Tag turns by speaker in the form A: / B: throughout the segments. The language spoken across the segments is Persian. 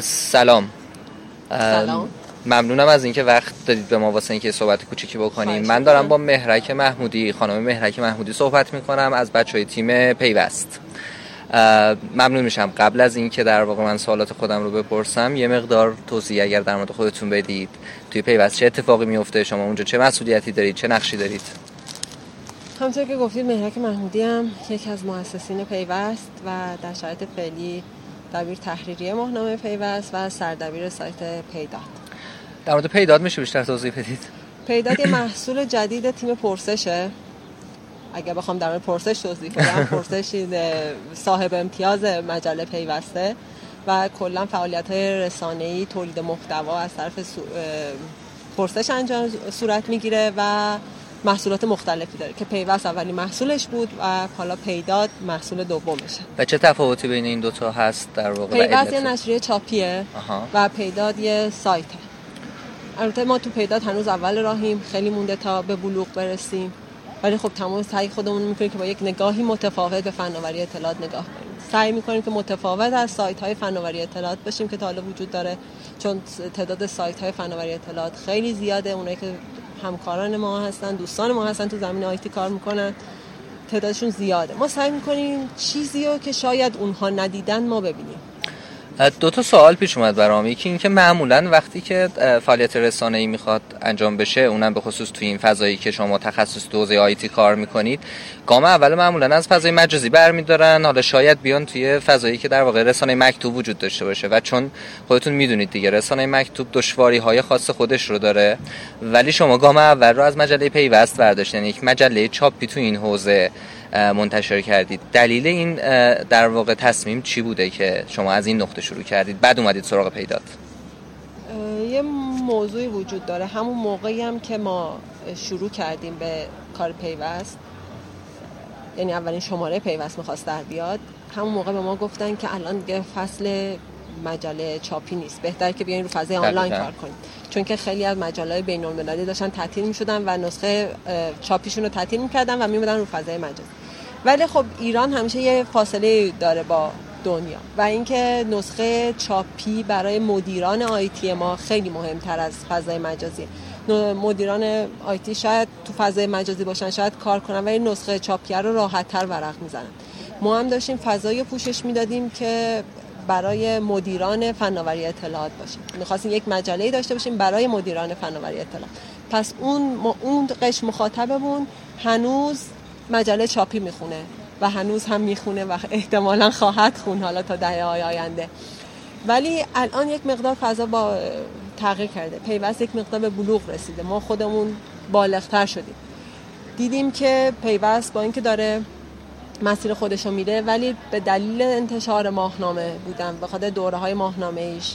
A: سلام.
B: سلام.
A: ممنونم از اینکه وقت دادید به ما واسه اینکه صحبت کوچیکی بکنیم. من دارم با مهرک محمودی خانم مهرک محمودی صحبت می‌کنم. از بچه های تیم پیوست. ممنون میشم. قبل از اینکه در واقع من سوالات خودم رو بپرسم یه مقدار توضیح اگر در مورد خودتون بدید. توی پیوست چه اتفاقی میفته شما اونجا چه مسئولیتی دارید؟ چه نقشی دارید؟
B: همونطور که گفتید مهرک محمودی هم یکی از مؤسسین پیوست و در شرایط فعلی دبیر تحریری ماهنامه پیوست و سردبیر سایت پیداد
A: در مورد پیداد میشه بیشتر توضیح بدید؟
B: پیداد یه محصول جدید تیم پرسشه. اگر بخوام در مورد پرسش توضیح بدم پرسش صاحب امتیاز مجله پیوسته و کلا فعالیت های رسانه‌ای تولید محتوا از طرف پرسش انجام صورت می‌گیره و محصولات مختلفی داره که پیوست اولی محصولش بود و حالا پیداد محصول دومشه.
A: و چه تفاوتی بین این دوتا هست در واقع
B: پیوست یه نشریه چاپیه و پیداد یه سایته. البته ما تو پیداد هنوز اول راهیم خیلی مونده تا به بلوغ برسیم. ولی خب تمام سعی خودمون می‌کنیم که با یک نگاهی متفاوت به فناوری اطلاعات نگاه کنیم. سعی می‌کنیم که متفاوت از سایت های فناوری اطلاعات باشیم که تا حالا وجود داره. چون تعداد سایت های فناوری اطلاعات خیلی زیاده اونایی که همکاران ما هستن دوستان ما هستن تو زمین آیتی کار می‌کنن. تعدادشون زیاده. ما سعی می‌کنیم چیزی رو که شاید اونها ندیدن ما ببینیم.
A: دو تا سوال پیش اومد برام. یکی اینکه معمولا وقتی که فعالیت رسانه ای می‌خواد انجام بشه اونم به خصوص توی این فضایی که شما تخصص دوزه آیتی کار می‌کنید گام اول معمولا از فضای مجازی برمیدارن. حالا شاید بیان توی فضایی که در واقع رسانه مکتوب وجود داشته باشه. و چون خودتون می‌دونید دیگه رسانه مکتوب دشواری های خاص خودش رو داره. ولی شما گام اول رو از مجله پیوست برداشتن یعنی یک مجله چاپی تو این حوزه. منتشر کردید. دلیل این در واقع تصمیم چی بوده که شما از این نقطه شروع کردید؟ بعد اومدید سراغ پیداد
B: یه موضوعی وجود داره. همون موقعی هم که ما شروع کردیم به کار پیوست یعنی اولین شماره پیوست می‌خواست در بیاد همون موقع به ما گفتن که الان دیگه فصل مجله چاپی نیست. بهتر که بیاین رو فضای آنلاین کار کنید چون که خیلی از مجله های بین المللی داشتن تعطیل می‌شدن و نسخه چاپیشون رو تعطیل می‌کردن و میمدن رو فضای مجازی ولی خب ایران همیشه یه فاصله داره با دنیا و اینکه نسخه چاپی برای مدیران آیتی ما خیلی مهمتر از فضای مجازی. مدیران آیتی شاید تو فضای مجازی باشن شاید کار کنن و این نسخه چاپی رو راحت تر ورق می‌زنن. ما هم داشتیم فضای پوشش می‌دادیم که برای مدیران فناوری اطلاعات باشیم می‌خواستیم یک مجله داشته باشیم برای مدیران فناوری اطلاعات. پس اون اون قش مخاطبمون هنوز مجله چاپی می‌خونه و هنوز هم می‌خونه و احتمالا خواهد خون حالا تا دهه های آینده. ولی الان یک مقدار فضا با تغییر کرده. پیوست یک مقدار به بلوغ رسیده. ما خودمون بالغتر شدیم. دیدیم که پیوست با اینکه داره مسیر خودشو میره ولی به دلیل انتشار ماهنامه بودن به خاطر دوره های ماهنامه ایش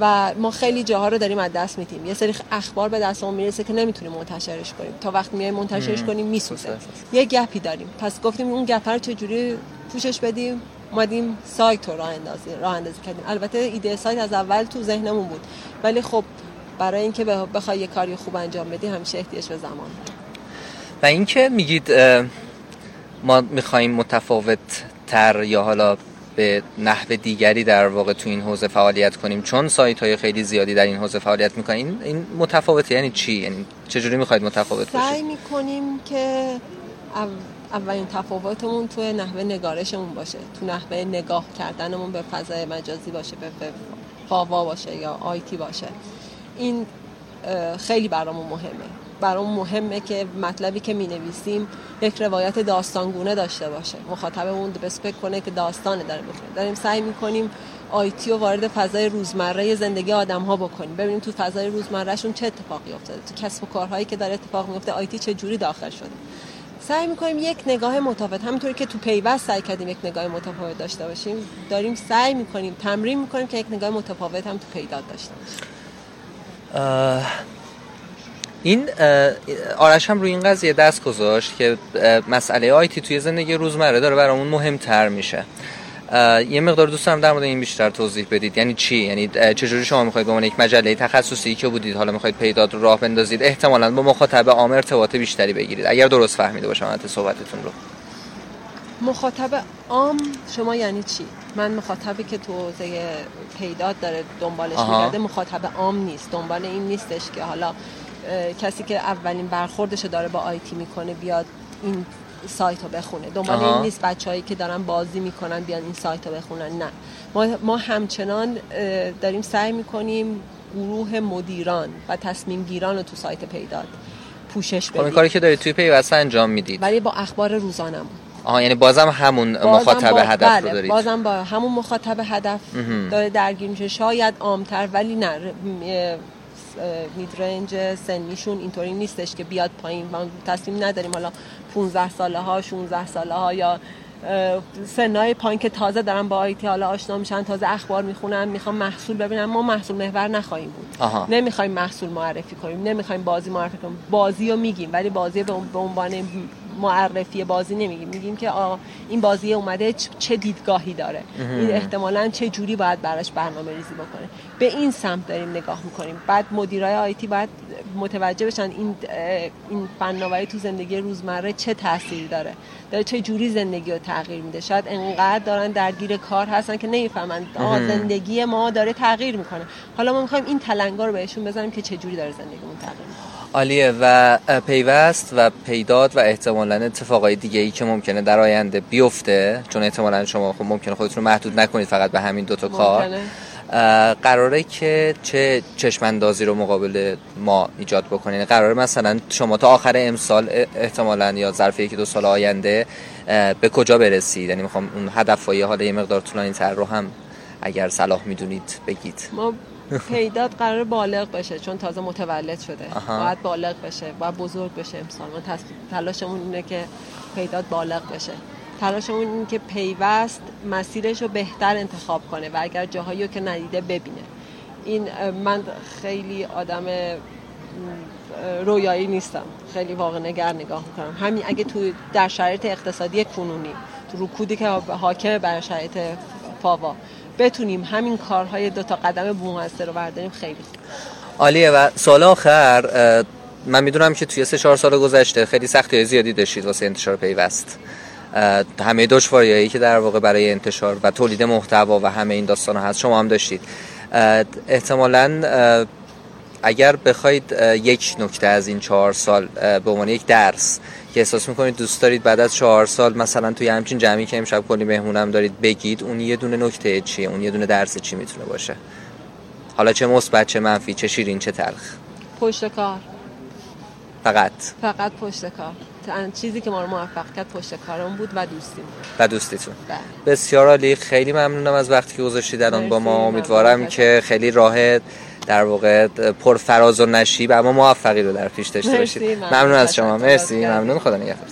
B: و ما خیلی جاها رو داریم از دست میدیم. یه سری اخبار به دستمون می‌رسه که نمی‌تونیم منتشرش کنیم. تا وقت میایم منتشرش کنیم میسوزه. یه گپی داریم. پس گفتیم اون گپ رو چجوری پوشش بدیم؟ اومدیم سایت رو راه اندازی راه اندازی کردیم. البته ایده سایت از اول تو ذهنمون بود. ولی خب برای اینکه بخوای یه کاری خوب انجام بدی همیشه احتیاج به زمان.
A: و اینکه میگید ما می‌خوایم متفاوت تر یا حالا به نحو دیگری در واقع تو این حوزه فعالیت کنیم. چون سایت های خیلی زیادی در این حوزه فعالیت می‌کنین این متفاوته. یعنی چی؟ یعنی چجوری می‌خواید متفاوت
B: باشید سعی می‌کنیم که اولین تفاوتمون تو نحوه نگارشمون باشه. تو نحوه نگاه کردنمون به فضای مجازی باشه به فاوا باشه یا آیتی باشه. این خیلی برامون مهمه. برام مهمه که مطلبی که می نویسیم یک روایت داستانگونه داشته باشه. مخاطبمون بسپک کنه که داستانه داره بخونه. داریم سعی می‌کنیم آیتی رو وارد فضای روزمره زندگی آدم ها بکنیم. ببینیم تو فضای روزمرهشون چه اتفاقی افتاده. تو کسب و کارهایی که داره اتفاق میفته آیتی چه جوری داخل شده؟ سعی می‌کنیم یک نگاه متفاوت همونطوری که تو پیوست سعی کردیم یک نگاه متفاوت داشته باشیم داریم سعی می‌کنیم تمرین می‌کنیم که یک نگاه متفاوت هم تو پیداد داشته باشیم.
A: این آرش هم روی این قضیه دست گذاشت که مسئله آیتی توی زندگی روزمره داره برامون مهمتر میشه. یه مقدار دوست دارم در مورد این بیشتر توضیح بدید. یعنی چی؟ یعنی چجوری شما می‌خواید به عنوان یک مجله تخصصی که بودید حالا می‌خواید پیداد رو راه بندازید احتمالاً با مخاطب عام ارتباط بیشتری بگیرید. اگر درست فهمیده باشم حتی صحبتتون رو.
B: مخاطب عام شما یعنی چی؟ من مخاطبی که تو حوزه پیداد داره دنبالش میگرده مخاطب عام نیست. دنبال این نیستش که حالا کسی که اولین برخوردش داره با آیتی می‌کنه بیاد این سایت رو بخونه. دنبال این نیست بچههایی که دارن بازی می‌کنن بیان این سایت رو بخونن نه. ما, ما همچنان داریم سعی می‌کنیم گروه مدیران و تصمیم گیران رو تو سایت پیداد پوشش بدیم.
A: خب کاری که دارید توی پیوسته انجام می‌دید.
B: ولی با اخبار روزانمون
A: آها یعنی بازم همون مخاطب با... هدف
B: بله
A: رو دارید.
B: بازم با همون مخاطب هدف داره درگیر میشه. شاید عامتر ولی نه. میدرنج سنیشون اینطوری نیستش که بیاد پایین. ما تصمیم نداریم حالا 15 ساله ها 16 ساله ها یا سنای پایین که تازه دارن با آیتی حالا آشنا میشن تازه اخبار می‌خونن می‌خوام محصول ببینن. ما محصول محور نخواهیم بود. آها. نمی‌خوایم محصول معرفی کنیم نمی‌خوایم بازی معرفی کنیم. بازی رو میگیم ولی بازی به عنوان معرفی بازی نمیگیم. میگیم که آه این بازی اومده چه دیدگاهی داره. این احتمالا چه جوری باید براش برنامه ریزی بکنه. به این سمت داریم نگاه می‌کنیم. بعد مدیرای آیتی باید متوجه بشن این این فناوری تو زندگی روزمره چه تاثیری داره. داره چه جوری زندگی رو تغییر میده. شاید انقدر دارن درگیر کار هستن که نمی‌فهمن. زندگی ما داره تغییر می‌کنه. حالا ما می‌خوایم این تلنگا رو بهشون بزنیم که چه جوری داره زندگیمون تغییر
A: عالیه و پیوست و پیداد و احتمالا اتفاقای دیگه ای که ممکنه در آینده بیفته چون احتمالا شما خب ممکنه خودتون رو محدود نکنید فقط به همین دوتا کار. قراره که چه چشماندازی رو مقابل ما ایجاد بکنین قراره مثلا شما تا آخر امسال احتمالا یا ظرف یکی دو سال آینده به کجا برسید؟ یعنی می‌خوام اون هدف حالا یه مقدار طولانی تر رو هم اگر صلاح می‌دونید بگید.
B: ما پیداد قرار بالغ بشه چون تازه متولد شده. باید بالغ بشه باید بزرگ بشه امسال ما تلاشمون اینه که پیداد بالغ بشه. تلاشمون اینه که پیوست مسیرش رو بهتر انتخاب کنه و اگر جاهایی رو که ندیده ببینه. این من خیلی آدم رویایی نیستم. خیلی واقع نگر نگاه می‌کنم. همین اگه تو در شرایط اقتصادی کنونی تو رکودی که حاکم بر شرایط فاوا بتونیم همین کارهای دو تا قدم موثر رو برداریم خیلی
A: عالیه و سال آخر من می‌دونم که توی سه چهار سال گذشته خیلی سختی زیادی داشتید واسه انتشار پیوست. همه دشواریایی که در واقع برای انتشار و تولید محتوا و همه این داستان هست شما هم داشتید. احتمالا اگر بخواید یک نکته از این چهار سال به عنوان یک درس که احساس می‌کنید دوست دارید بعد از چهار سال مثلا توی همچین جمعی که امشب کلی مهمونم دارید بگید اون یه دونه نکته چیه؟ اون یه دونه درس چی می‌تونه باشه؟ حالا چه مثبت چه منفی چه شیرین چه تلخ.
B: پشت کار.
A: فقط.
B: فقط پشت کار. چیزی که ما رو موفق کرد پشت کارمون بود و دوستیم.
A: و دوستیتون. بله. بسیار عالی. خیلی ممنونم از وقتی که گذاشتید الان با ما. امیدوارم که خیلی راه در واقع پر فراز و نشیب اما موفقی رو در پیش داشته باشید. ممنون. از شما. مرسی ممنون. خدا نگهدار.